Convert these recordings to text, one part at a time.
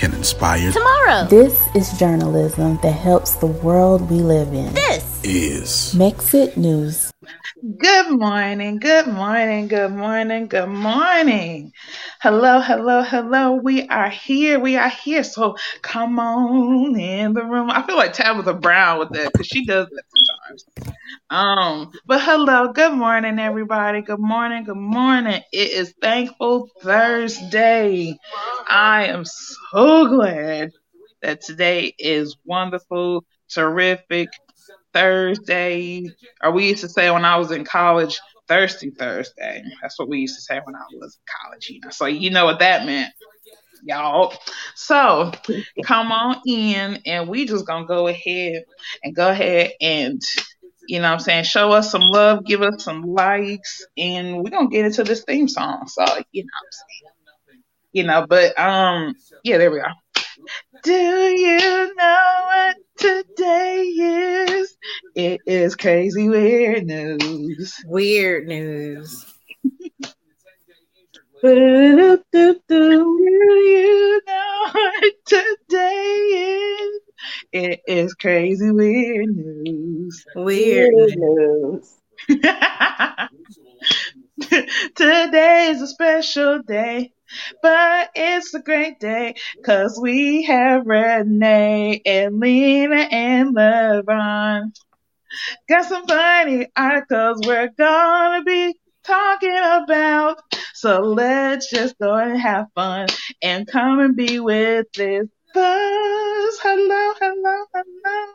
can inspire tomorrow. This is journalism that helps the world we live in. This is Mexit News. Good morning, good morning, good morning, good morning. Hello, hello, hello. We are here. We are here. So come on in the room. I feel like Tabitha Brown with that because she does that sometimes. Um, but hello, good morning, everybody. Good morning, good morning. It is Thankful Thursday. I am so glad that today is wonderful, terrific, Thursday, or we used to say when I was in college, Thirsty Thursday. That's what we used to say when I was in college. You know, so you know what that meant, y'all. So come on in, and we just gonna go ahead and go ahead and you know I'm saying, show us some love, give us some likes, and we're gonna get into this theme song. So, you know. You know, but um yeah, there we go. Do you know what today is? It is crazy weird news. Weird news. Do you know what today is? It is crazy weird news. Weird, weird news. Today is a special day. But it's a great day because we have Renee and Lena and LeBron. Got some funny articles we're gonna be talking about. So let's just go and have fun and come and be with this buzz. Hello, hello, hello.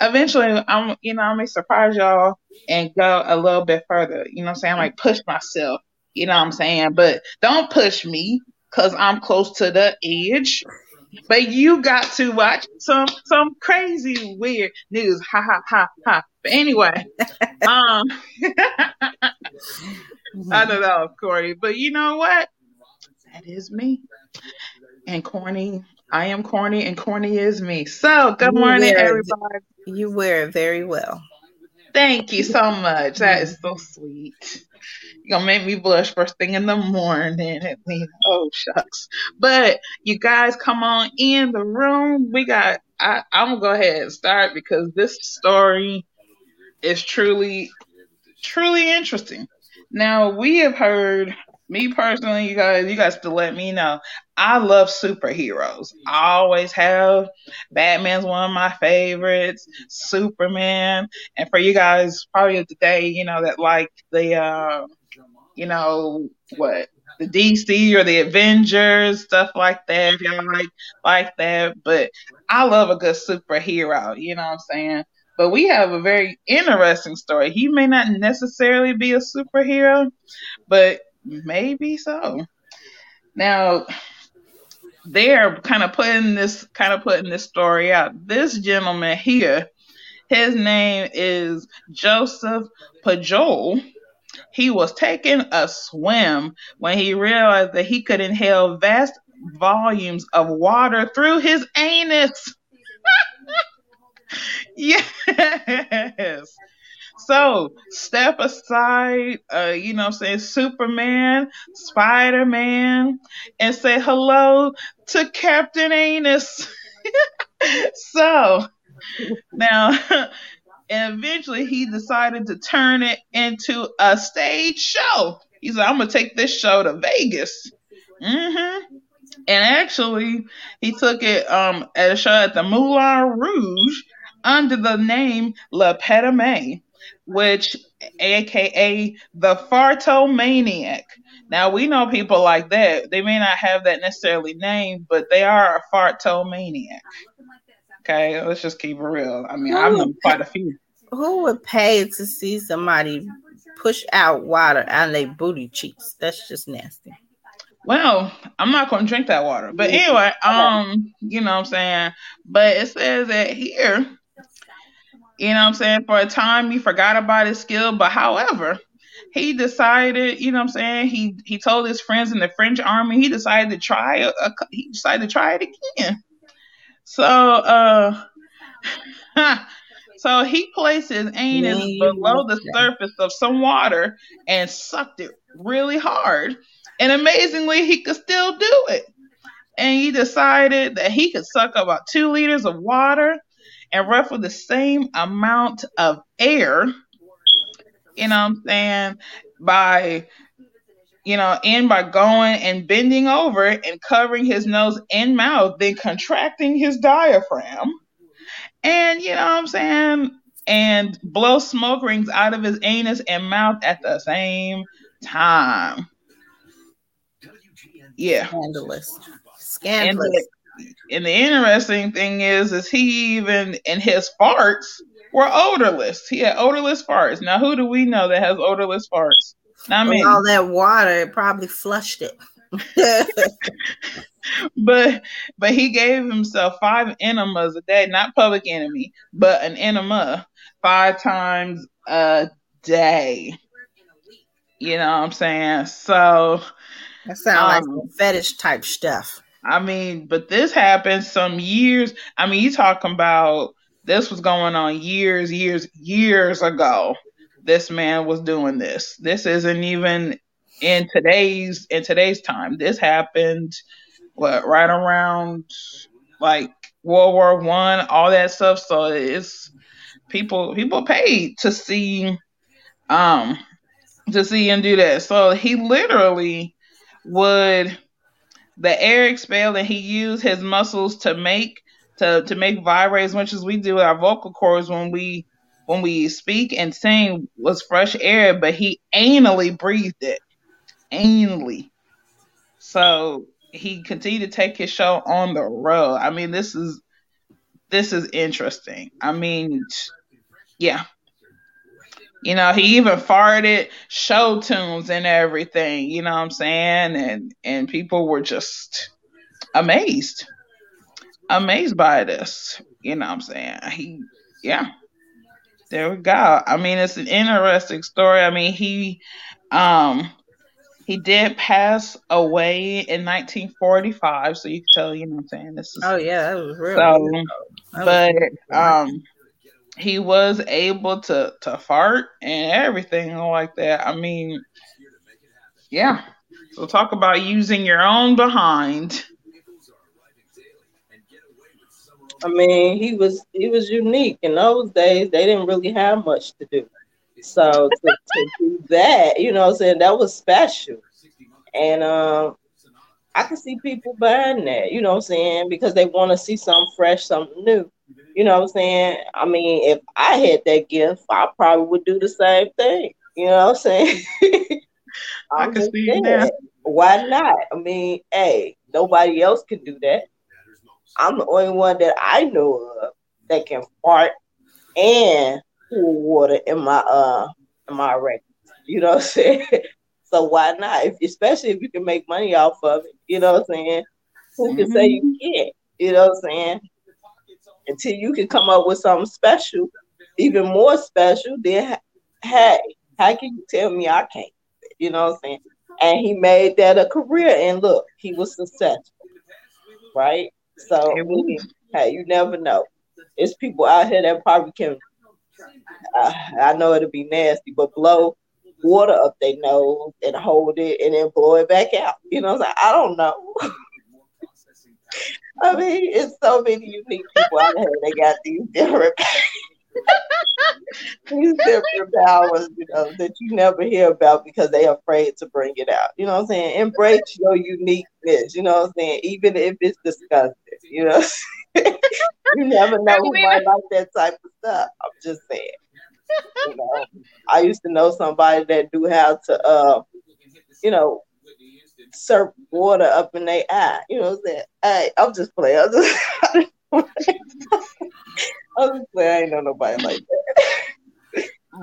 Eventually, I'm, you know, I may surprise y'all and go a little bit further. You know I'm saying? Might push myself you know I'm saying? But don't push me because I'm close to the edge. But you got to watch some some crazy weird news. Ha ha ha ha. But anyway, um, I don't know, Corey, but you know what? That is me. And corny, I am corny, and corny is me. So, good morning, everybody. You wear it very well. Thank you so much. That is mm-hmm. so sweet. You're gonna make me blush first thing in the morning. oh shucks. But you guys come on in the room. We got I, I'm gonna go ahead and start because this story is truly truly interesting. Now we have heard me personally, you guys, you guys to let me know. I love superheroes. I always have. Batman's one of my favorites. Superman, and for you guys, probably today, you know that like the, uh, you know what, the DC or the Avengers, stuff like that. If y'all like like that, but I love a good superhero. You know what I'm saying? But we have a very interesting story. He may not necessarily be a superhero, but maybe so. Now, they're kind of putting this kind of putting this story out. This gentleman here, his name is Joseph Pujol. He was taking a swim when he realized that he could inhale vast volumes of water through his anus. yes. So step aside, uh, you know, say Superman, Spider Man, and say hello to Captain Anus. so now, and eventually he decided to turn it into a stage show. He said, I'm going to take this show to Vegas. Mm-hmm. And actually, he took it um, at a show at the Moulin Rouge under the name Le Petite which aka the fartomaniac. Now we know people like that. They may not have that necessarily name, but they are a fartomaniac. Okay, let's just keep it real. I mean, I've known quite a few. Who would pay to see somebody push out water out of their booty cheeks? That's just nasty. Well, I'm not gonna drink that water. But anyway, um, you know what I'm saying? But it says that here, you know what I'm saying, for a time he forgot about his skill, but however, he decided, you know what I'm saying, he he told his friends in the French army he decided to try a, a he decided to try it again. So uh so he placed his anus below the surface of some water and sucked it really hard. And amazingly, he could still do it. And he decided that he could suck about two liters of water and roughly the same amount of air, you know what I'm saying, by you know, in by going and bending over and covering his nose and mouth, then contracting his diaphragm. And you know what I'm saying? And blow smoke rings out of his anus and mouth at the same time. Yeah. Scandalous. And Scandalous. And the interesting thing is, is he even and his farts were odorless. He had odorless farts. Now, who do we know that has odorless farts? Not With me. all that water, it probably flushed it. but but he gave himself five enemas a day, not public enemy, but an enema five times a day. You know what I'm saying? So that sounds Um, like fetish type stuff. I mean, but this happened some years. I mean, you talking about this was going on years, years, years ago. This man was doing this. This isn't even in today's in today's time. This happened what right around like World War One, all that stuff. So it's people people paid to see um to see him do that. So he literally would the air expelled and he used his muscles to make to to make vibrate as much as we do with our vocal cords when we when we speak and sing was fresh air, but he anally breathed it. Anally. So he continued to take his show on the road. I mean, this is this is interesting. I mean, yeah. You know, he even farted show tunes and everything, you know what I'm saying? And and people were just amazed. Amazed by this. You know what I'm saying? He yeah. There we go. I mean, it's an interesting story. I mean, he um he did pass away in 1945, so you can tell, you know what I'm saying? This is Oh yeah, that was real. so was but real. um he was able to to fart and everything like that. I mean, yeah. So talk about using your own behind. I mean, he was he was unique in those days. They didn't really have much to do, so to, to do that, you know, what I'm saying that was special. And um, I can see people buying that, you know, what I'm saying because they want to see something fresh, something new. You know what I'm saying? I mean, if I had that gift, I probably would do the same thing. You know what I'm saying? I can see saying, that. Why not? I mean, hey, nobody else can do that. I'm the only one that I know of that can fart and pour water in my uh in my records. You know what I'm saying? so why not? If, especially if you can make money off of it. You know what I'm saying? Who can say you can't? You know what I'm saying? Until you can come up with something special, even more special, then hey, how can you tell me I can't? You know what I'm saying? And he made that a career, and look, he was successful, right? So hey, you never know. It's people out here that probably can. Uh, I know it'll be nasty, but blow water up their nose and hold it and then blow it back out. You know, what I'm saying? I don't know. I mean, it's so many unique people out here They got these different these different powers, you know, that you never hear about because they're afraid to bring it out. You know what I'm saying? Embrace your uniqueness, you know what I'm saying? Even if it's disgusting, you know. you never know who might like that type of stuff. I'm just saying. you know, I used to know somebody that knew how to, uh, you know, serve water up in their eye. You know, what I'm saying, hey, I'm just playing. I'm just, I'm just playing. I ain't know nobody like that.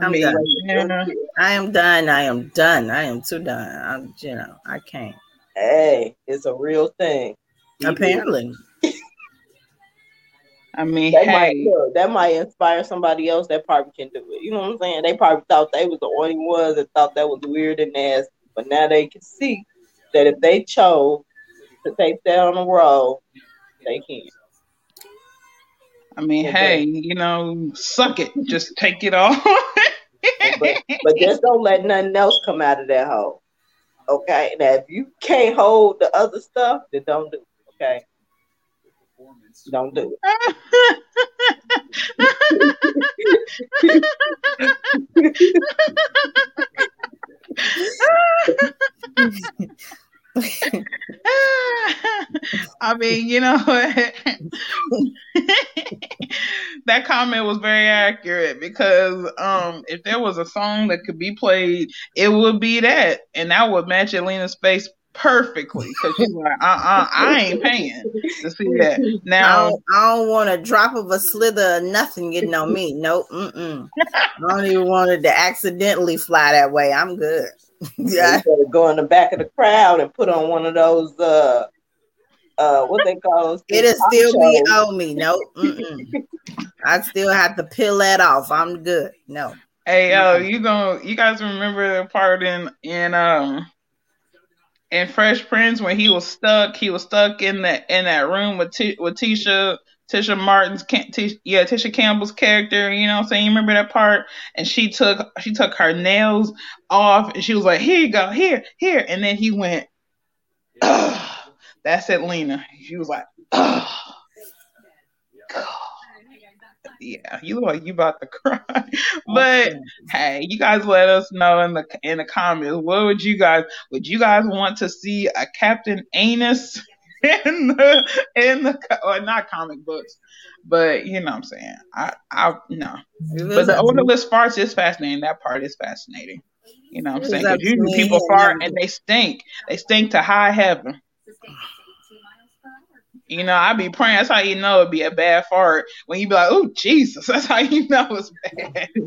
I'm mean, done. yeah. I am done. I am done. I am too done. I'm, you know, I can't. Hey, it's a real thing. Apparently, I mean, That might hey, look, that might inspire somebody else that probably can do it. You know what I'm saying? They probably thought they was the only ones that thought that was weird and nasty, but now they can see that if they chose to take that on the road, they can. I mean, hey, you know, suck it. Just take it all. But, but just don't let nothing else come out of that hole. Okay. Now if you can't hold the other stuff, then don't do it. Okay. Don't do I mean, you know, that comment was very accurate because um, if there was a song that could be played, it would be that, and that would match Elena's face perfectly because she's like, uh, uh I ain't paying to see that. I Now, don't, I don't want a drop of a slither of nothing getting on me. Nope. Mm-mm. I don't even want it to accidentally fly that way. I'm good. it. yeah. You better go in the back of the crowd and put on one of those uh uh what they call those It'll talk still be on me. Nope. Mm-mm. I still have to peel that off. I'm good. No. hey, uh, you going you guys remember the part in in um in Fresh Prince when he was stuck? He was stuck in that in that room with T- with Tisha. Tisha Martin's, Cam- Tish, yeah, Tisha Campbell's character, you know what I'm saying? You remember that part? And she took, she took her nails off and she was like, here you go, here, here. And then he went, Ugh. that's it, Lena. She was like, Ugh. God. Yeah, you look like you about to cry. but hey, you guys let us know in the in the comments. What would you guys would you guys want to see a Captain Anus in the in the or not comic books, but you know what I'm saying. I I no, but the odorless farts is fascinating. That part is fascinating. You know what I'm saying? was 'Cause usually people fart and they stink. They stink to high heaven. You know, I be praying. That's how you know it'd be a bad fart when you be like, "Oh Jesus!" That's how you know it's bad.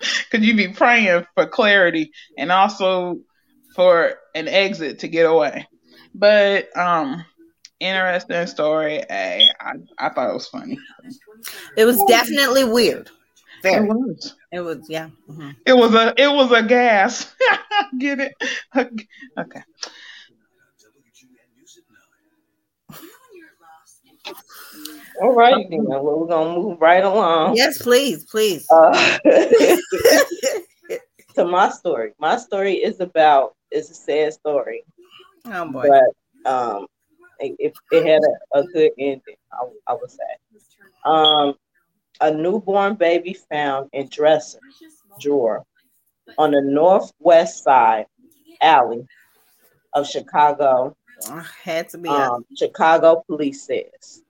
Because you be praying for clarity and also for an exit to get away. But um, interesting story. Hey, I I thought it was funny. It was definitely weird. It was. It was, yeah. mhm. It was a it was a gas. Get it? Okay. All right, then. Well, we're gonna move right along. Yes, please, please. Uh, to my story. My story is about it's a sad story, Oh boy. but um, it, it, it had a, a good ending. I, I would say. Um, a newborn baby found in dresser drawer on the northwest side alley of Chicago. I had to be honest. Um, Chicago police says.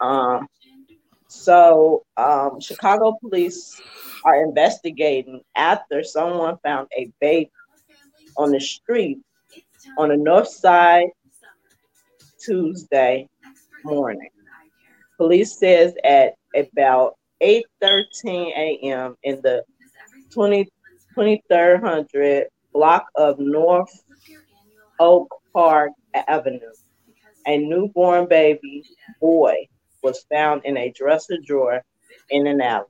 Um, so um, Chicago police are investigating after someone found a baby on the street on the north side Tuesday morning. Police says at about 8:13 a.m. in the 20, 2300 block of North Oak Park Avenue, a newborn baby boy was found in a dresser drawer in an alley.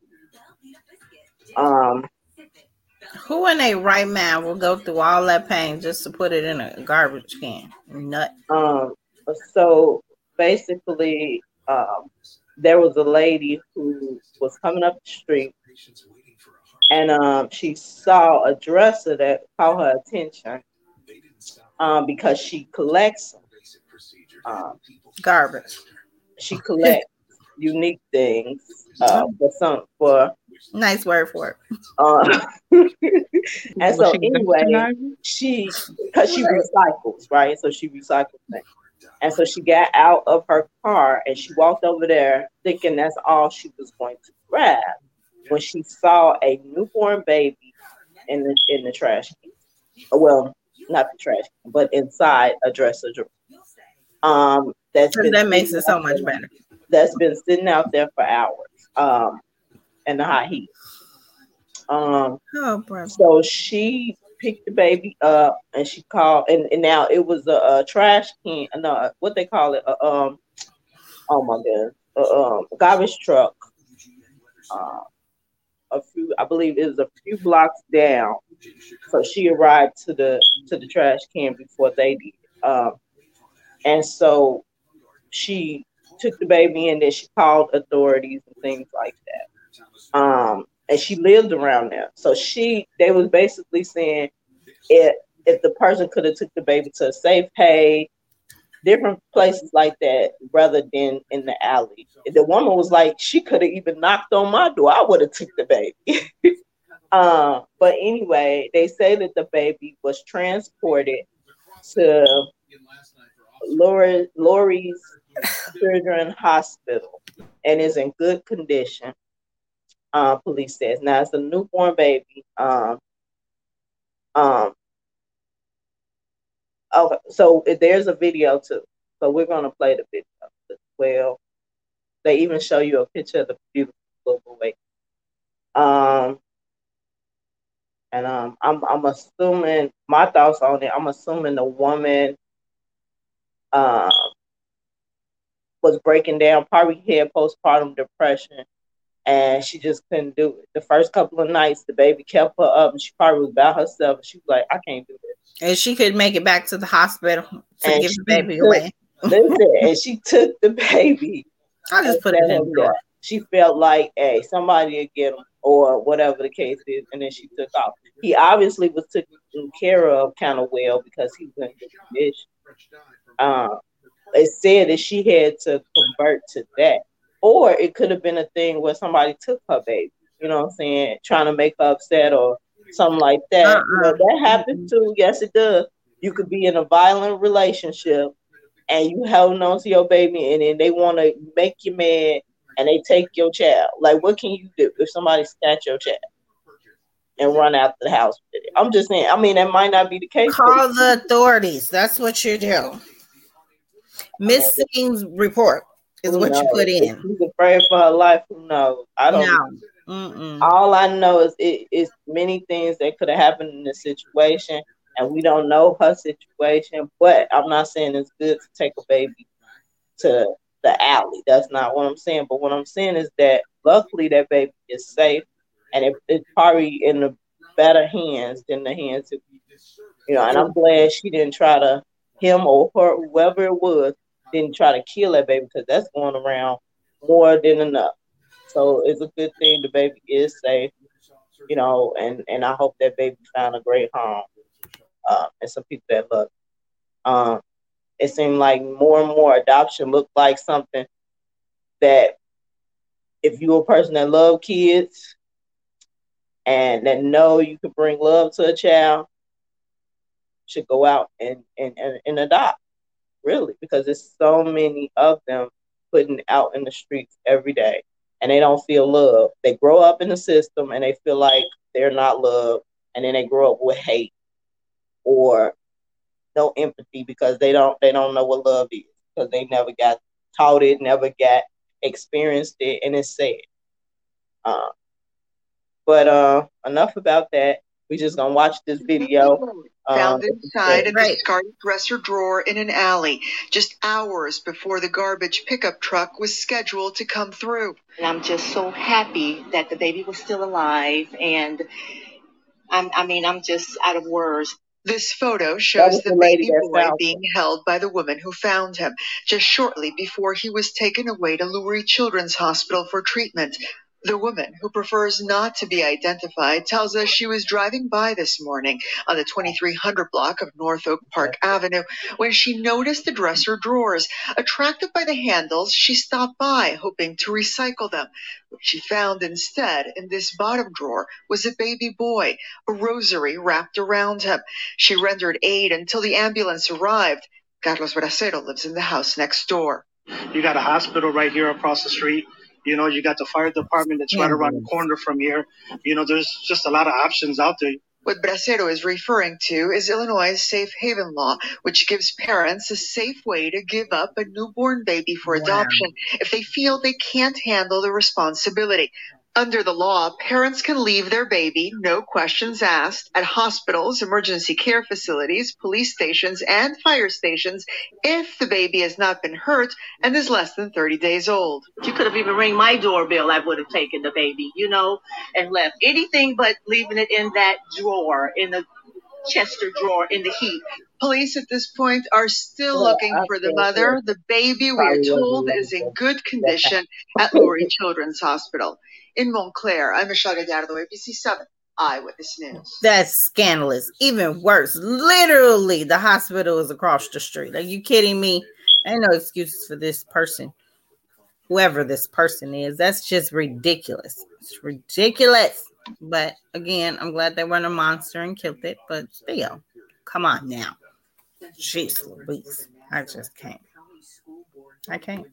Um, Who in a right mind will go through all that pain just to put it in a garbage can? Nut. um, so basically, um, there was a lady who was coming up the street and um, she saw a dresser that caught her attention um, because she collects um, Garbage. She collects unique things uh, for some for Nice word for it. uh, and so she anyway she because she recycles right so she recycles things and so she got out of her car and she walked over there thinking that's all she was going to grab when she saw a newborn baby in the in the trash can. Well, not the trash can, but inside a dresser drawer. Um, that's been that makes it so much there- better. That's been sitting out there for hours. Um, in the hot heat. Um, Oh, so she picked the baby up and she called, and, and now it was a, a trash can, no, what they call it, a, um, oh my god, a, um, garbage truck. Uh, a few, I believe it was a few blocks down. So she arrived to the to the trash can before they did. Um, and so she took the baby and then she called authorities and things like that. Um, and she lived around there. So she they was basically saying if if the person could have took the baby to a safe pay, different places like that, rather than in the alley. The woman was like, she could have even knocked on my door. I would have took the baby. uh, but anyway, they say that the baby was transported to Lurie, Lurie's Children Hospital and is in good condition. Uh, police says now it's a newborn baby. Um, um, okay, so there's a video too. So we're gonna play the video as well. They even show you a picture of the beautiful little boy. Um, and um, I'm I'm assuming my thoughts on it. I'm assuming the woman um was breaking down, probably had postpartum depression, and she just couldn't do it. The first couple of nights, the baby kept her up, and she probably was by herself. And she was like, "I can't do this." And she could make it back to the hospital to And give the baby took- away. Listen, and she took the baby. I'll just put it in the there. She felt like, hey, somebody will get him, or whatever the case is, and then she took off. He obviously was taken care of kind of well because he was in good condition. Um, it said that she had to convert to that, or it could have been a thing where somebody took her baby. You know what I'm saying? Trying to make her upset or something like that. Uh-uh. You know, that happens too. Yes, it does. You could be in a violent relationship and you holding on to your baby, and then they want to make you mad, and they take your child. Like, what can you do if somebody snatch your child and run out the house with it? I'm just saying. I mean, that might not be the case. Call the authorities. That's what you do. Missing report is Who what you put If in. She's afraid for her life. Who knows? I don't. No. Mm-mm. All I know is it is many things that could have happened in this situation, and we don't know her situation. But I'm not saying it's good to take a baby to the alley. That's not what I'm saying. But what I'm saying is that luckily that baby is safe, and it, it's probably in the better hands than the hands of you know. And I'm glad she didn't try to him or her whoever it was didn't try to kill that baby because that's going around more than enough. So it's a good thing the baby is safe, you know, and and I hope that baby found a great home uh, and some people that love. it. Um, it seemed like more and more adoption looked like something that if you're a person that love kids and that know you can bring love to a child, should go out and and, and, and adopt, really, because there's so many of them putting out in the streets every day and they don't feel love. They grow up in the system and they feel like they're not loved, and then they grow up with hate or no empathy because they don't they don't know what love is because they never got taught it, never got experienced it, and it's sad. Uh, but uh, enough about that. We just gonna watch this video. Found Um, inside a Right. discarded dresser drawer in an alley, just hours before the garbage pickup truck was scheduled to come through. And I'm just so happy that the baby was still alive. And I'm, I mean, I'm just out of words. This photo shows the the baby boy found being held by the woman who found him just shortly before he was taken away to Lurie Children's Hospital for treatment. The woman, who prefers not to be identified, tells us she was driving by this morning on the 2300 block of North Oak Park Avenue when she noticed the dresser drawers. Attracted by the handles, she stopped by, hoping to recycle them. What she found instead in this bottom drawer was a baby boy, a rosary wrapped around him. She rendered aid until the ambulance arrived. Carlos Bracero lives in the house next door. You got a hospital right here across the street. You know, you got the fire department that's right around the corner from here. You know, there's just a lot of options out there. What Bracero is referring to is Illinois' safe haven law, which gives parents a safe way to give up a newborn baby for adoption if they feel they can't handle the responsibility. Under the law, parents can leave their baby, no questions asked, at hospitals, emergency care facilities, police stations, and fire stations if the baby has not been hurt and is less than 30 days old. You could have even rang my doorbell. I would have taken the baby, you know, and left anything but leaving it in that drawer, in the Chester drawer, in the heat. Police at this point are still Oh, looking for the mother. The baby, we are told, is in good condition at Lurie Children's Hospital. In Montclare, I'm Michelle Gallardo, ABC 7 Eyewitness News. That's scandalous. Even worse. Literally, the hospital is across the street. Are you kidding me? Ain't no excuses for this person. Whoever this person is, that's just ridiculous. It's ridiculous. But again, I'm glad they weren't a monster and killed it. But still, come on now. Jeez Louise. I just can't. I can't.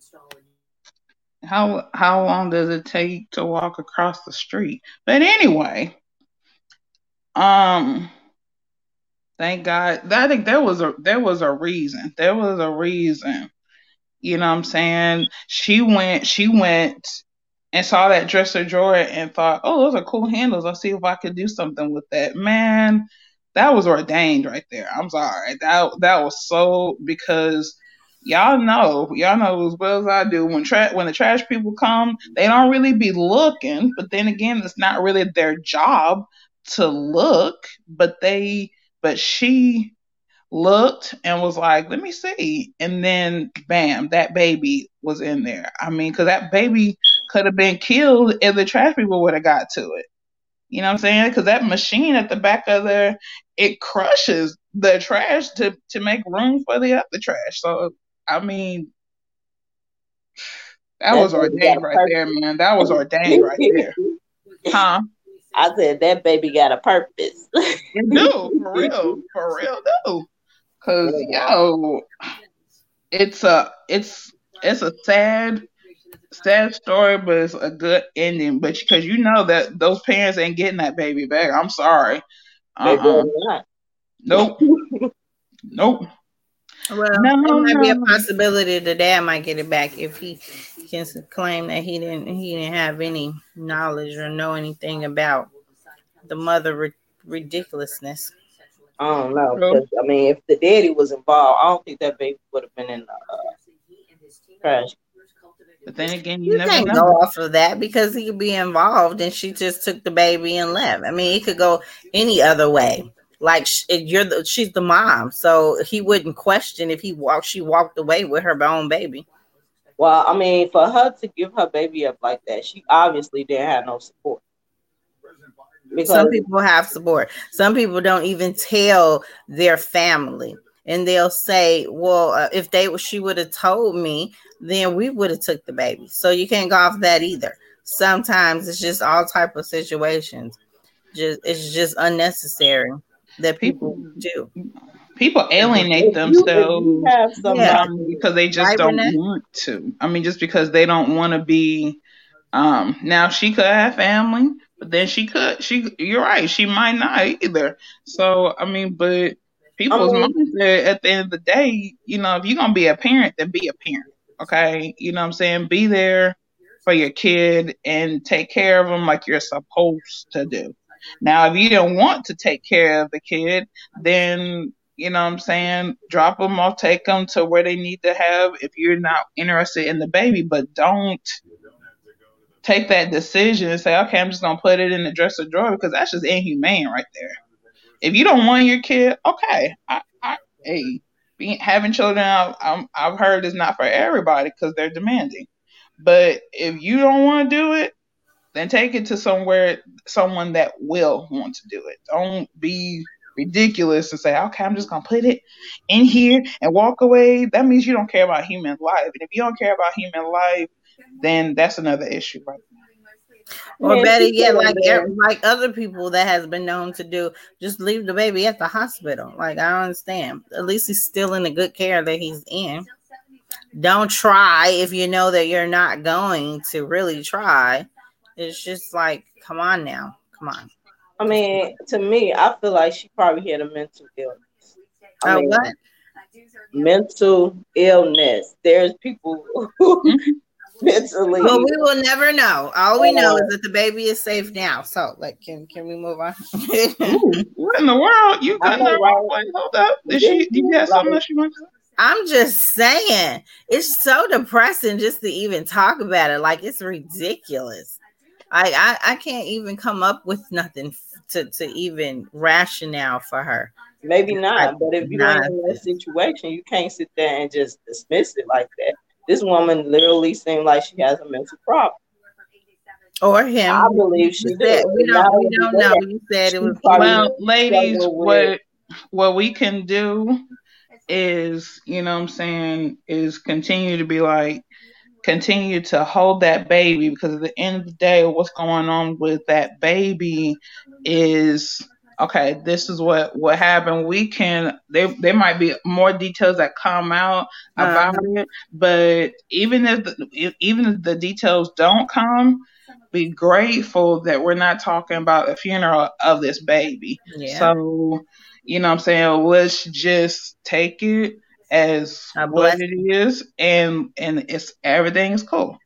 How how long does it take to walk across the street? But anyway, um, thank God. I think there was a there was a reason. There was a reason. You know what I'm saying? She went she went and saw that dresser drawer and thought, oh, those are cool handles. I'll see if I could do something with that. Man, that was ordained right there. I'm sorry. That that was so because y'all know, y'all know as well as I do. When tra- when the trash people come, they don't really be looking. But then again, it's not really their job to look. But they, but she looked and was like, "Let me see," and then bam, that baby was in there. I mean, because that baby could have been killed if the trash people would have got to it. You know what I'm saying? Because that machine at the back of there, it crushes the trash to to make room for the other trash. So I mean, that was baby ordained right there, man. That was ordained right there. Huh? I said that baby got a purpose. no, for real, for real no. Cause yo, it's a it's it's a sad sad story, but it's a good ending. But because you know that those parents ain't getting that baby back. I'm sorry. Uh uh not. Nope. Nope. Well, No, there might be a possibility the dad might get it back if he can claim that he didn't he didn't have any knowledge or know anything about the mother ri- ridiculousness. I don't know. 'cause, I mean, if the daddy was involved, I don't think that baby would have been in the uh, trash. But then again, you, You never can't know. go off of that because he could be involved and she just took the baby and left. I mean, it could go any other way. Like you're the she's the mom, so he wouldn't question if he walked she walked away with her own baby. Well, I mean, for her to give her baby up like that, she obviously didn't have no support. Because Some people have support. Some people don't even tell their family, and they'll say, "Well, uh, if they she would have told me, then we would have took the baby." So you can't go off that either. Sometimes it's just all type of situations. Just it's just unnecessary that people do. People alienate If you- if you themselves have somebody- um, because they just Right, don't Renee? want to. I mean, just because they don't want to be. Um, now she could have family, but then she could. She, you're right. She might not either. So I mean, but people's I mean- mindset at the end of the day, you know, if you're gonna be a parent, then be a parent. Okay, you know what I'm saying? Be there for your kid and take care of them like you're supposed to do. Now, if you don't want to take care of the kid, then you know what I'm saying, drop them off, take them to where they need to have if you're not interested in the baby, but don't take that decision and say, okay, I'm just gonna put it in the dresser drawer because that's just inhumane right there. If you don't want your kid, okay, I, I, hey, being, having children, I, I've heard is not for everybody because they're demanding. But if you don't want to do it, then take it to somewhere, someone that will want to do it. Don't be ridiculous and say, okay, I'm just gonna put it in here and walk away. That means you don't care about human life. And if you don't care about human life, then that's another issue, right? Or Man, better yet, like there. like other people that has been known to do, just leave the baby at the hospital. Like I don't understand. At least he's still in the good care that he's in. don't try if you know that you're not going to really try. It's just like, come on now, come on. I mean, to me, I feel like she probably had a mental illness. I Oh, mean, what? mental illness. There's people who mentally. Well, we will never know. All we know is that the baby is safe now. So, like, can can we move on? What in the world? You got know, that right? wrong. Like, hold up. Did she? Do you have something else you want to? I'm just saying, it's so depressing just to even talk about it. Like, it's ridiculous. Like, I I can't even come up with nothing to to even rationale for her. Maybe not, but if you're Nah. in that situation, you can't sit there and just dismiss it like that. This woman literally seemed like she has a mental problem. Or him. I believe she said- did. We Not don't we don't know. You said it was probably Well, ladies, what what we can do is, you know what I'm saying, is continue to be like continue to hold that baby because at the end of the day what's going on with that baby is okay this is what what happened. We can there there might be more details that come out uh-huh. about it but even if the, even if the details don't come be grateful that we're not talking about the funeral of this baby. Yeah. so you know what i'm saying? Let's just take it as A what it is and and it's everything's cool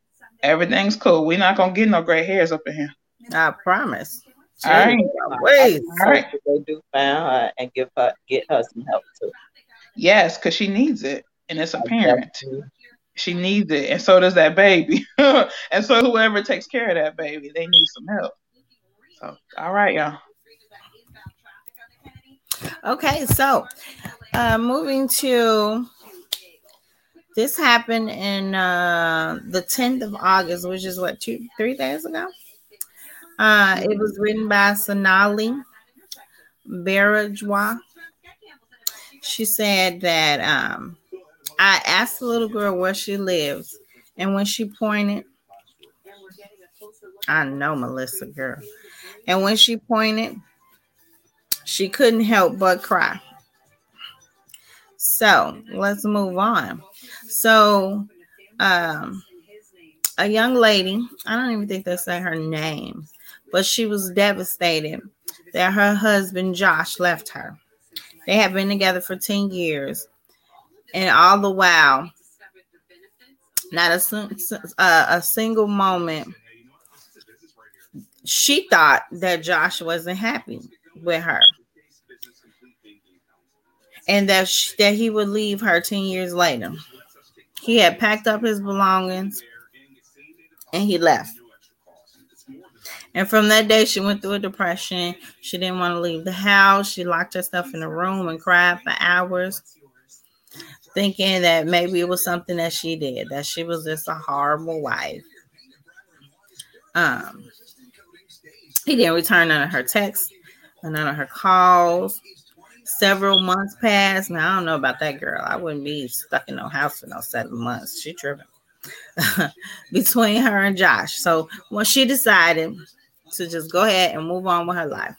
everything's cool we're not gonna get no gray hairs up in here I promise. all right Wait. all right they do find her and give her get her some help too. Yes, because she needs it, and it's apparent. She needs it, and so does that baby, and so whoever takes care of that baby, they need some help. So, all right, y'all. Okay, so uh moving to this happened in uh the 10th of August, which is what two three days ago. Uh it was written by Sonali Barajwa. She said that um I asked the little girl where she lives, and when she pointed, I know Melissa girl, and when she pointed, she couldn't help but cry. So let's move on. So, um, a young lady, I don't even think they say her name, but she was devastated that her husband Josh left her. They had been together for 10 years, and all the while, not a, uh, a single moment, she thought that Josh wasn't happy with her and that that he would leave her 10 years later. He had packed up his belongings and he left. And from that day, she went through a depression. She didn't want to leave the house. She locked herself in a room and cried for hours, thinking that maybe it was something that she did, that she was just a horrible wife. Um, he didn't return none of her texts, none of her calls. Several months passed. Now I don't know about that girl. I wouldn't be stuck in no house for no seven months. She tripping between her and Josh. So when she decided to just go ahead and move on with her life,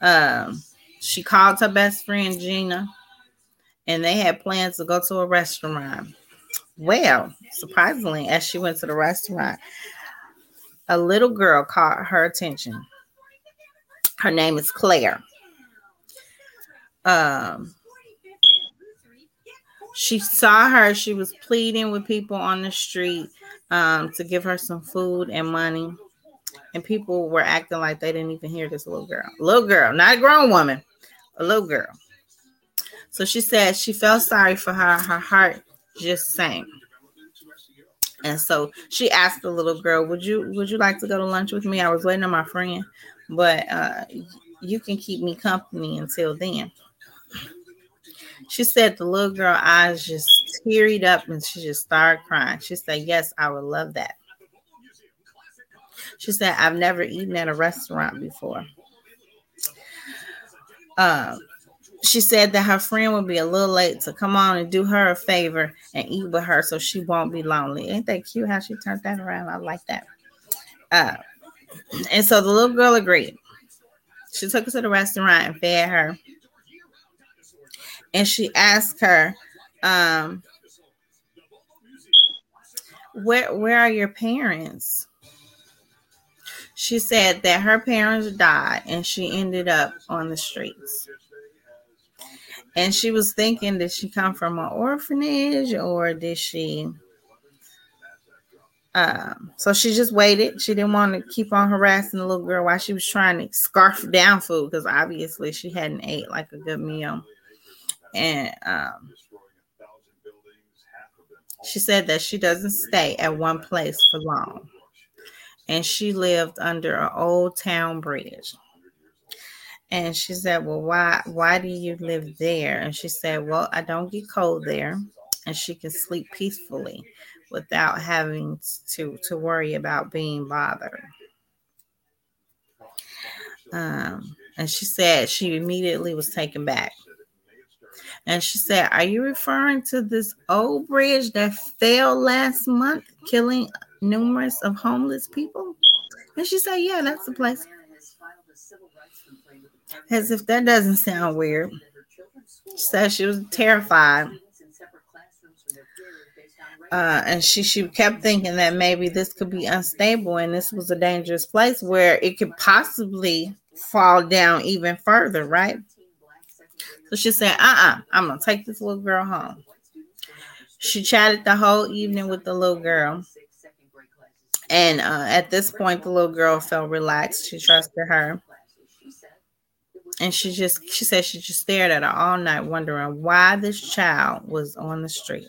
um, she called her best friend Gina, and they had plans to go to a restaurant. Well, surprisingly, as she went to the restaurant, a little girl caught her attention. Her name is Claire. Um, she saw her. She was pleading with people on the street um, to give her some food and money, and people were acting like they didn't even hear this little girl. Little girl, not a grown woman, a little girl. So she said she felt sorry for her. Her heart just sank. And so she asked the little girl, "Would you would you like to go to lunch with me? I was waiting on my friend, but uh, you can keep me company until then." She said the little girl eyes just teared up and she just started crying. She said, "Yes, I would love that." She said, "I've never eaten at a restaurant before." Um, she said that her friend would be a little late to come on and do her a favor and eat with her so she won't be lonely. Ain't that cute how she turned that around? I like that. Uh, and so the little girl agreed. She took her to the restaurant and fed her. And she asked her, um, where where are your parents? She said that her parents died and she ended up on the streets. And she was thinking, did she come from an orphanage or did she? Um, so she just waited. She didn't want to keep on harassing the little girl while she was trying to scarf down food because obviously she hadn't ate like a good meal. And um, she said that she doesn't stay at one place for long. And she lived under an old town bridge. And she said, Well, why why do you live there? And she said, Well, I don't get cold there. And she can sleep peacefully without having to, to worry about being bothered. Um, and she said she immediately was taken back. And she said, Are you referring to this old bridge that fell last month, killing numerous of homeless people? And she said, Yeah, that's the place. As if that doesn't sound weird. She said she was terrified. Uh, and she she kept thinking that maybe this could be unstable and this was a dangerous place where it could possibly fall down even further, right? So she said, uh-uh, I'm gonna take this little girl home. She chatted the whole evening with the little girl. And uh, at this point, the little girl felt relaxed. She trusted her. And she just, she said she just stared at her all night, wondering why this child was on the street.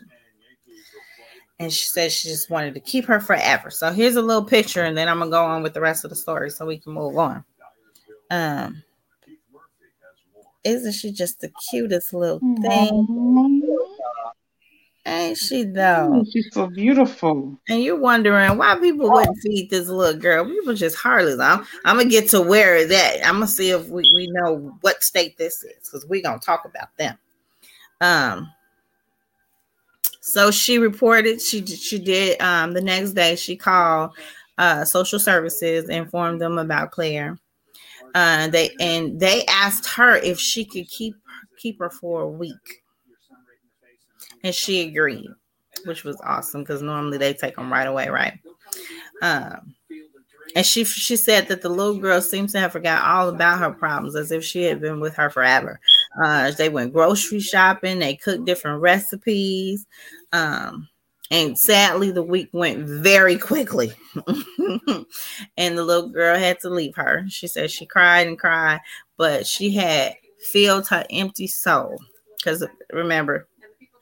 And she said she just wanted to keep her forever. So here's a little picture, and then I'm gonna go on with the rest of the story so we can move on. Um, isn't she just the cutest little thing? Ain't she though? She's so beautiful. And you're wondering why people wouldn't feed this little girl. People just heartless. I'm, I'm gonna get to where that. I'm gonna see if we, we know what state this is because we're gonna talk about them. Um so she reported she she did um the next day she called uh social services informed them about Claire uh, they and they asked her if she could keep keep her for a week, and she agreed, which was awesome because normally they take them right away, right? Um, and she she said that the little girl seems to have forgot all about her problems as if she had been with her forever. Uh, they went grocery shopping, they cooked different recipes. Um, and sadly, the week went very quickly. and the little girl had to leave her. She said she cried and cried, but she had filled her empty soul. Because remember,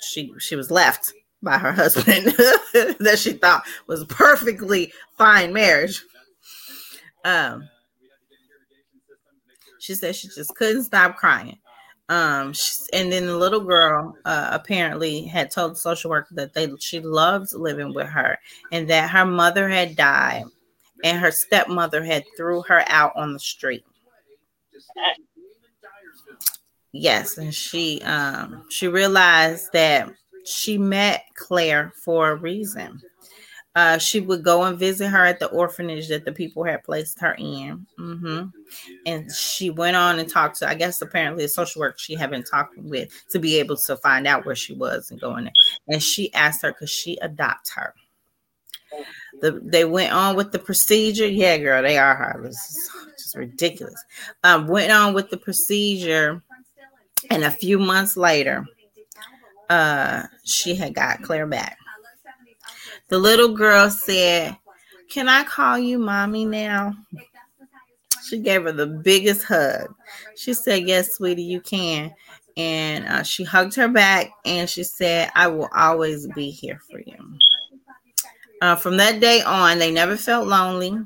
she she was left by her husband that she thought was perfectly fine marriage. Um, she said she just couldn't stop crying. Um, and then the little girl uh, apparently had told the social worker that they she loved living with her, and that her mother had died, and her stepmother had threw her out on the street. Yes, and she um she realized that she met Claire for a reason. Uh, she would go and visit her at the orphanage that the people had placed her in. Mm-hmm. And she went on and talked to, I guess, apparently a social worker she had been talking with to be able to find out where she was and going there. And she asked her, could she adopt her? The, they went on with the procedure. Yeah, girl, they are heartless. It's just ridiculous. Um, went on with the procedure, and a few months later, uh, she had got Claire back. The little girl said, Can I call you mommy now? She gave her the biggest hug. She said, Yes, sweetie, you can. And uh, she hugged her back and she said, I will always be here for you. Uh, from that day on, they never felt lonely.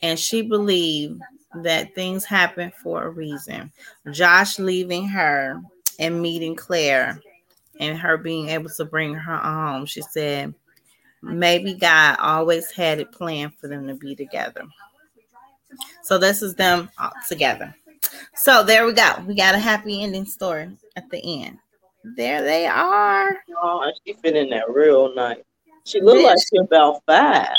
And she believed that things happen for a reason. Josh leaving her and meeting Claire and her being able to bring her home, she said, maybe God always had it planned for them to be together. So this is them all together. So there we go. We got a happy ending story at the end. There they are. Oh, she fit in there real nice. She looked like she about five.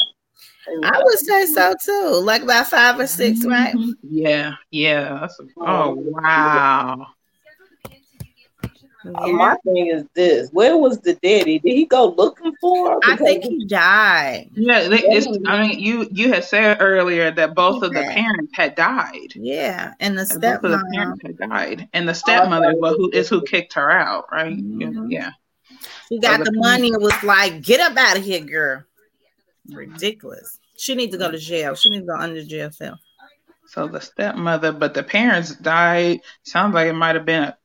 I would say so too. Like about five or 6 right? Yeah, yeah. A, oh wow. Uh, My thing is this: Where was the daddy? Did he go looking for? her? I think he died. Yeah, it's, I mean, you you had said earlier that both of the parents had died. Yeah, and the And both of the parents had died, and the stepmother is what who is who kicked her out, right? Mhm. Yeah. She got So the the- money and was like, "Get up out of here, girl." Ridiculous. She needs to go to jail. She needs to go under jail cell. So the stepmother, but the parents died. Sounds like it might have been a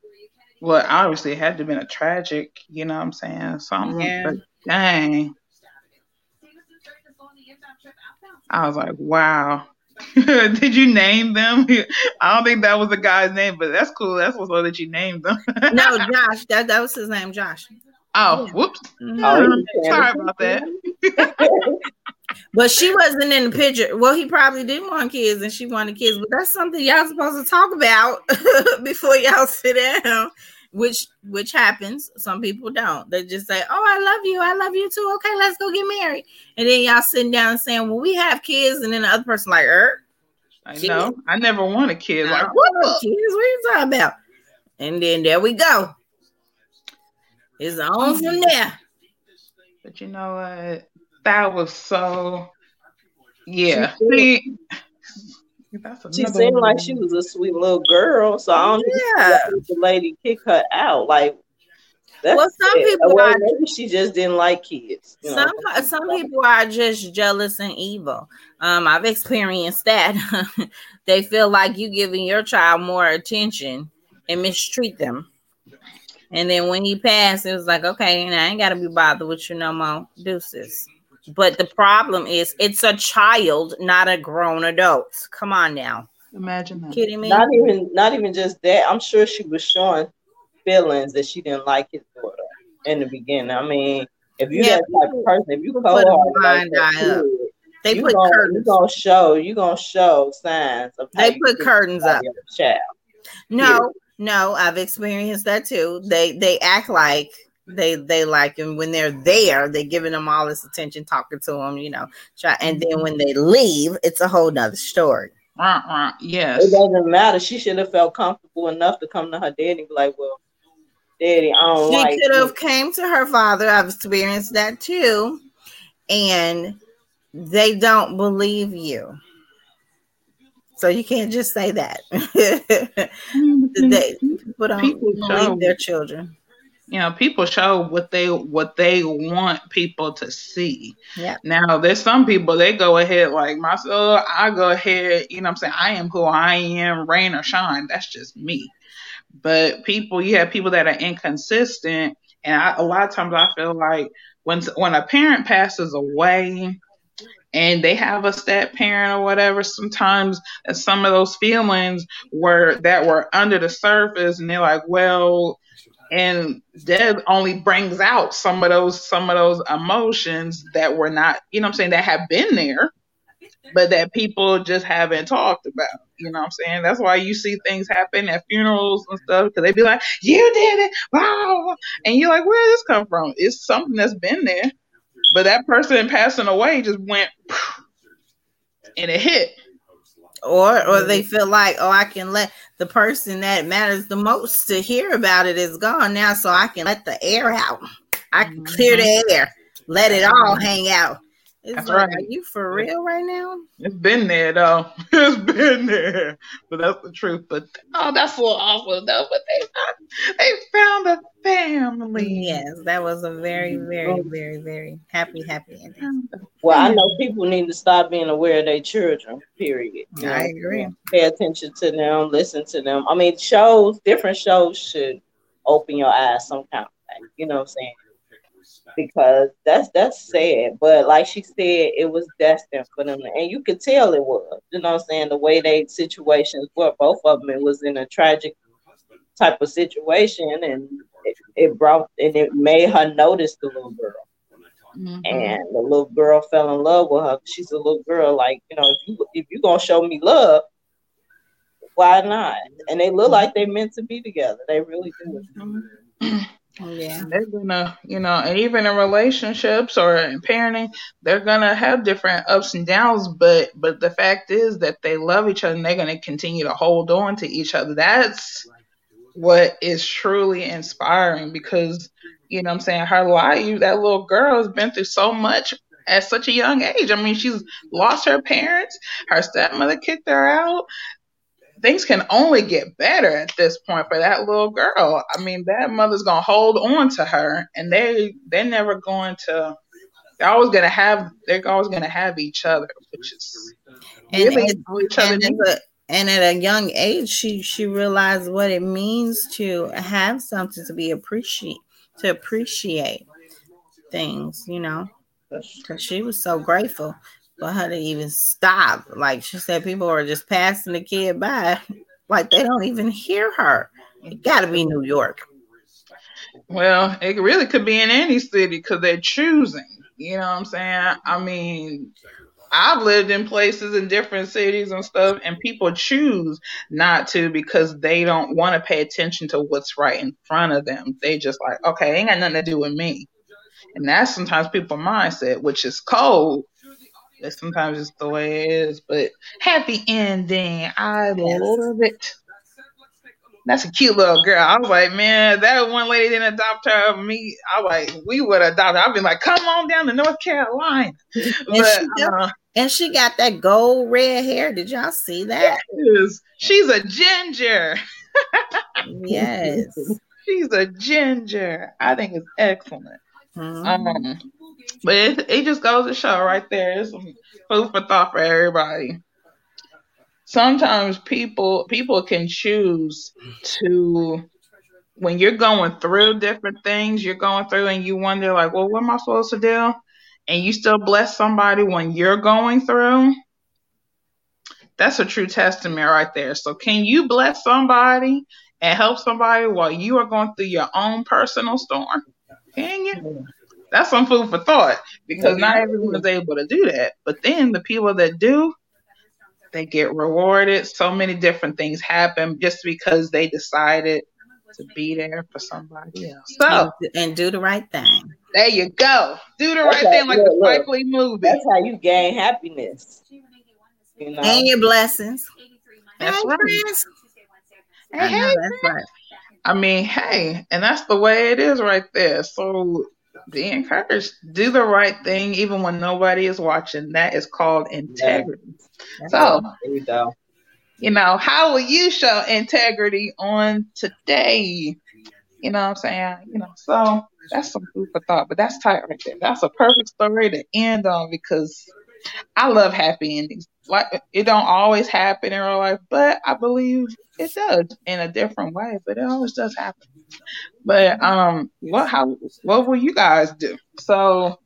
well, obviously it had to have been a tragic, you know what I'm saying? Something. Yeah. But dang. I was like, wow. Did you name them? I don't think that was the guy's name, but that's cool. That's what's that you named them. No, Josh. That that was his name, Josh. oh, whoops. Mhm. Oh, Sorry about that. But she wasn't in the picture. Well, he probably didn't want kids, and she wanted kids. But that's something y'all supposed to talk about before y'all sit down. Which which happens. Some people don't. They just say, "Oh, I love you. I love you too. Okay, let's go get married." And then y'all sitting down and saying, "Well, we have kids," and then the other person like, "Er, I know. I never wanted kids. I Like, what kids? What are you talking about?" And then there we go. It's on from there. But you know what? That was so. Yeah. She See, She seemed one. like she was a sweet little girl, so I don't Yeah. know if the lady kicked her out. Like, that's Well, some it. people Well, are- maybe she just didn't like kids. you know? Some some people are just jealous and evil. Um, I've experienced that. they feel like you giving your child more attention and mistreat them. And then when he passed, it was like, okay, and I ain't gotta be bothered with you no more. Deuces. But the problem is it's a child, not a grown adult. Come on now. Imagine that. Kidding me? Not even, not even just that. I'm sure she was showing feelings that she didn't like his daughter in the beginning. I mean, if you Yeah, that type of person, if you people cold put a hearted like blind that, eye up. kid, They you put gonna, you curtains. gonna show, you gonna show signs of They put curtains up. child. No, no, I've experienced that too. They they act like they they like and when they're there, they're giving them all this attention, talking to them, you know. Try, and then mm-hmm. when they leave, it's a whole nother story. Rah, rah, Yes. It doesn't matter. She should have felt comfortable enough to come to her daddy and be like, "Well, daddy, I don't She like." could have came to her father. I've experienced that too, and they don't believe you. So you can't just say that. Mm-hmm. they, people don't People believe show. their children. You know people show what they what they want people to see. Yeah. now there's some people they go ahead like myself i go ahead you know what i'm saying? I am who i am rain or shine. That's just me. But people you have people that are inconsistent and I, a lot of times i feel like when when a parent passes away and they have a step parent or whatever sometimes some of those feelings were that were under the surface and they're like well and Deb only brings out some of those some of those emotions that were not, you know what I'm saying, that have been there, but that people just haven't talked about. You know what I'm saying? That's why you see things happen at funerals and stuff, because they be like, You did it, wow and you're like, Where did this come from? It's something that's been there. But that person passing away just went and it hit. Or or they feel like oh i can let the person that matters the most to hear about it is gone now so i can let the air out. I can clear mm-hmm. the air. Let it all mm-hmm. hang out it's That's like, right. are you for real right now It's been there though. It's been there. But that's the truth. But oh, that's so awful though. But they they found a family. yes that was a very mm-hmm. very oh. very very happy happy ending Well, I know people need to stop being aware of their children. Period. You I agree. Pay attention to them. Listen to them. I mean, shows, different shows should open your eyes some kind of way. You know what I'm saying? Because that's that's sad. But like she said, it was destined for them, and you could tell it was. You know what I'm saying? The way they situations were, both of them, it was in a tragic type of situation, and it, it brought and it made her notice the little girl Mhm. and the little girl fell in love with her. She's a little girl, like you know, if you if you gonna show me love, why not? And they look like they meant to be together. They really do. Oh, yeah they're gonna, you know, and even in relationships or in parenting, they're gonna have different ups and downs. But but the fact is that they love each other and they're gonna continue to hold on to each other. That's what is truly inspiring because you know I'm saying her life that little girl has been through so much at such a young age. I mean, she's lost her parents, her stepmother kicked her out. Things can only get better at this point for that little girl. I mean, that mother's gonna hold on to her, and they they're never going to. They're always gonna have. They're always gonna have each other, which is and, really and, each other and, a- and at a young age, she she realized what it means to have something to be appreciate to appreciate things, you know. Because she was so grateful for her to even stop. Like she said, people are just passing the kid by, like they don't even hear her. It got to be New York. Well, it really could be in any city because they're choosing. You know what I'm saying? I mean, I've lived in places in different cities and stuff, and people choose not to because they don't want to pay attention to what's right in front of them. They just like, okay, ain't got nothing to do with me. And that's sometimes people's mindset, which is cold. But sometimes it's the way it is. But happy ending. I love it. That's a cute little girl. I was like, man, that one lady didn't adopt her. Me, I was like, we would adopt her. I'd be like, come on down to North Carolina. And, she got, uh, and she got that gold red hair. Did y'all see that? yes, she's a ginger. Yes. She's a ginger. I think it's excellent. Mhm. Um, but it, it just goes to show right there. It's food for thought for everybody. Sometimes people people can choose to when you're going through different things, you're going through and you wonder like, well, what am I supposed to do? And you still bless somebody when you're going through. That's a true testament right there. So can you bless somebody and help somebody while you are going through your own personal storm? Can you? That's some food for thought because not everyone is able to do that. But then the people that do, they get rewarded. So many different things happen just because they decided to be there for somebody else. So And, and do the right thing. there you go. Do the right Okay, thing like look, the look. Spike Lee movie. That's how you gain happiness. You know, And your blessings. That's right. Hey, I know that's right. I mean, hey, and that's the way it is right there. So be encouraged. Do the right thing even when nobody is watching. That is called integrity. So, there we go. you know, how will you show integrity on today? You know what I'm saying? You know, so that's some food for thought, but that's tight right there. That's a perfect story to end on because I love happy endings. Like it don't always happen in real life, but I believe it does in a different way. But it always does happen. But um, what how what will you guys do? So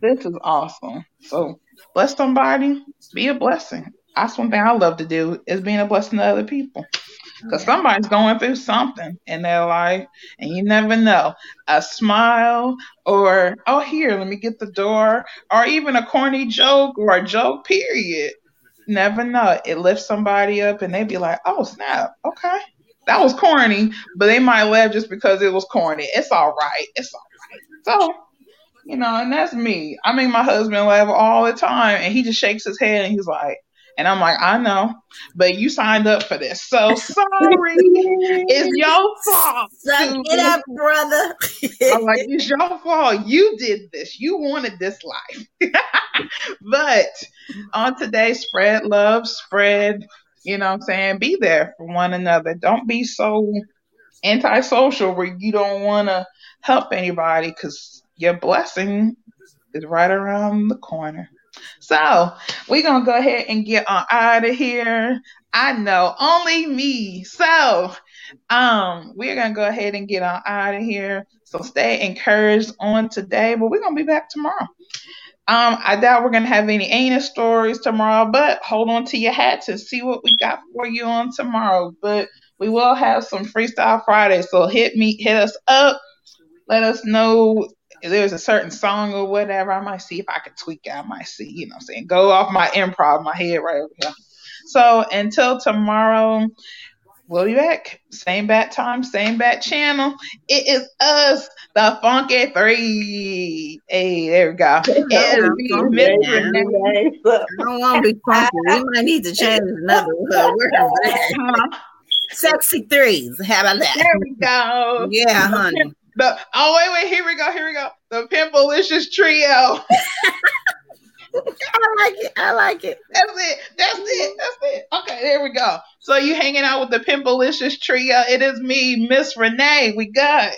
this is awesome. So bless somebody, be a blessing. That's one thing I love to do is being a blessing to other people. Because somebody's going through something in their life, and you never know. A smile, or oh, here, let me get the door, or even a corny joke or a joke, period. Never know. It lifts somebody up, and they'd be like, oh, snap, okay. That was corny, but they might laugh just because it was corny. It's all right. It's all right. So, you know, and that's me. I make my husband laugh all the time, and he just shakes his head and he's like, and I'm like, I know, but you signed up for this. So sorry. it's your fault. Suck it up, brother. I'm like, it's your fault. You did this. You wanted this life. but on today, spread love, spread, you know what I'm saying? Be there for one another. Don't be so antisocial where you don't want to help anybody because your blessing is right around the corner. So we're gonna go ahead and get on out of here. I know only me. So um we're gonna go ahead and get on out of here. So stay encouraged on today, but we're gonna be back tomorrow. Um, I doubt we're gonna have any anus stories tomorrow, but hold on to your hats and see what we got for you on tomorrow. But we will have some freestyle Friday, so hit me, hit us up, let us know there's a certain song or whatever. I might see if I can tweak it. I might see, you know I'm saying? Go off my improv, my head right over here. So until tomorrow, we'll be back. Same bat time, same bat channel. It is us, the Funky Three. Hey, there we go. It is me, Miss Renee. I don't want to be funky. We might need to change another word. Where is that? Huh? Sexy threes. How about that? There we go. Yeah, honey. The, oh wait, wait, here we go, here we go. The Pimpalicious Trio. I like it. I like it. That's it. That's it. That's it. Okay, there we go. So you hanging out with the Pimpalicious Trio. It is me, Miss Renee. We got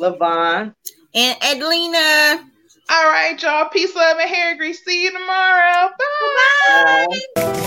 Levon. And Adelina. All right, y'all. Peace, love, and hair grease. See you tomorrow. Bye.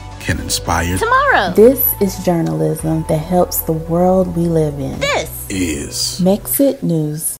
can inspire tomorrow. This is journalism that helps the world we live in. This is Mexit News.